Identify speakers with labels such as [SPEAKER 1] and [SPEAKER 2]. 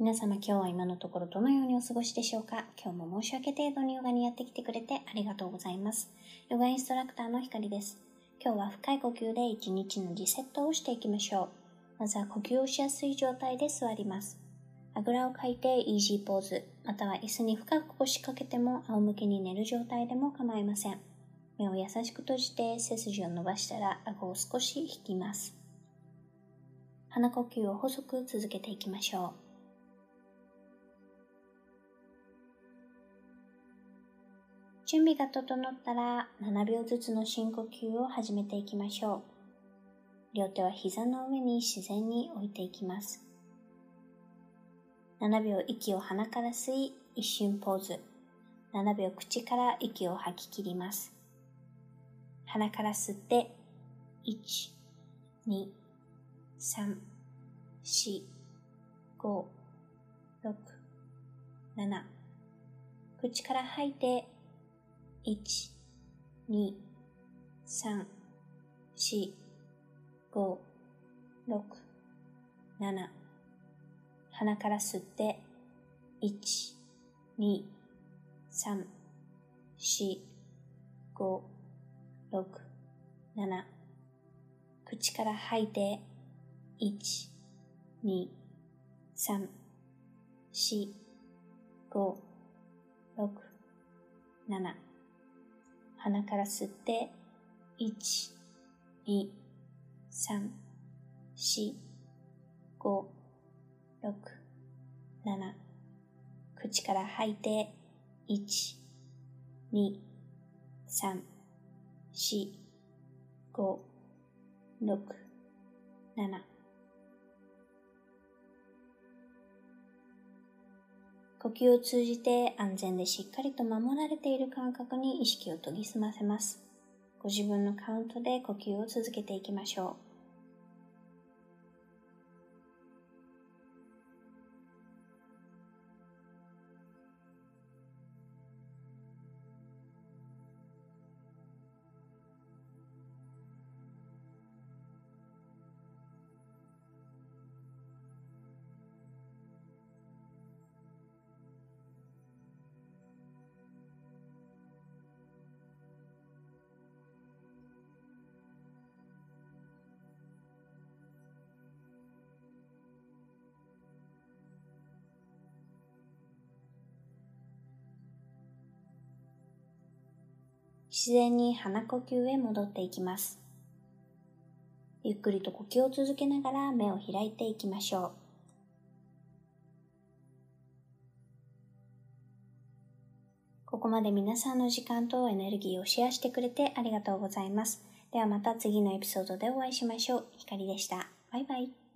[SPEAKER 1] 皆様今日は今のところどのようにお過ごしでしょうか？今日も申し訳程度にヨガにやってきてくれてありがとうございます。ヨガインストラクターのひかりです。今日は深い呼吸で一日のリセットをしていきましょう。まずは呼吸をしやすい状態で座ります。あぐらをかいてイージーポーズ、または椅子に深く腰掛けても仰向けに寝る状態でも構いません。目を優しく閉じて背筋を伸ばしたら顎を少し引きます。鼻呼吸を細く続けていきましょう。準備が整ったら7秒ずつの深呼吸を始めていきましょう。両手は膝の上に自然に置いていきます。7秒息を鼻から吸い、一瞬ポーズ。7秒口から息を吐き切ります。鼻から吸って、1、2、3、4、5、6、7。口から吐いて、1、2、3、4、5、6、7。鼻から吸って、1、2、3、4、5、6、7。口から吐いて、1、2、3、4、5、6、7。鼻から吸って、1、2、3、4、5、6、7。口から吐いて、1、2、3、4、5、6、7。呼吸を通じて安全でしっかりと守られている感覚に意識を研ぎ澄ませます。ご自分のカウントで呼吸を続けていきましょう。自然に鼻呼吸へ戻っていきます。ゆっくりと呼吸を続けながら目を開いていきましょう。ここまで皆さんの時間とエネルギーをシェアしてくれてありがとうございます。ではまた次のエピソードでお会いしましょう。ひかりでした。バイバイ。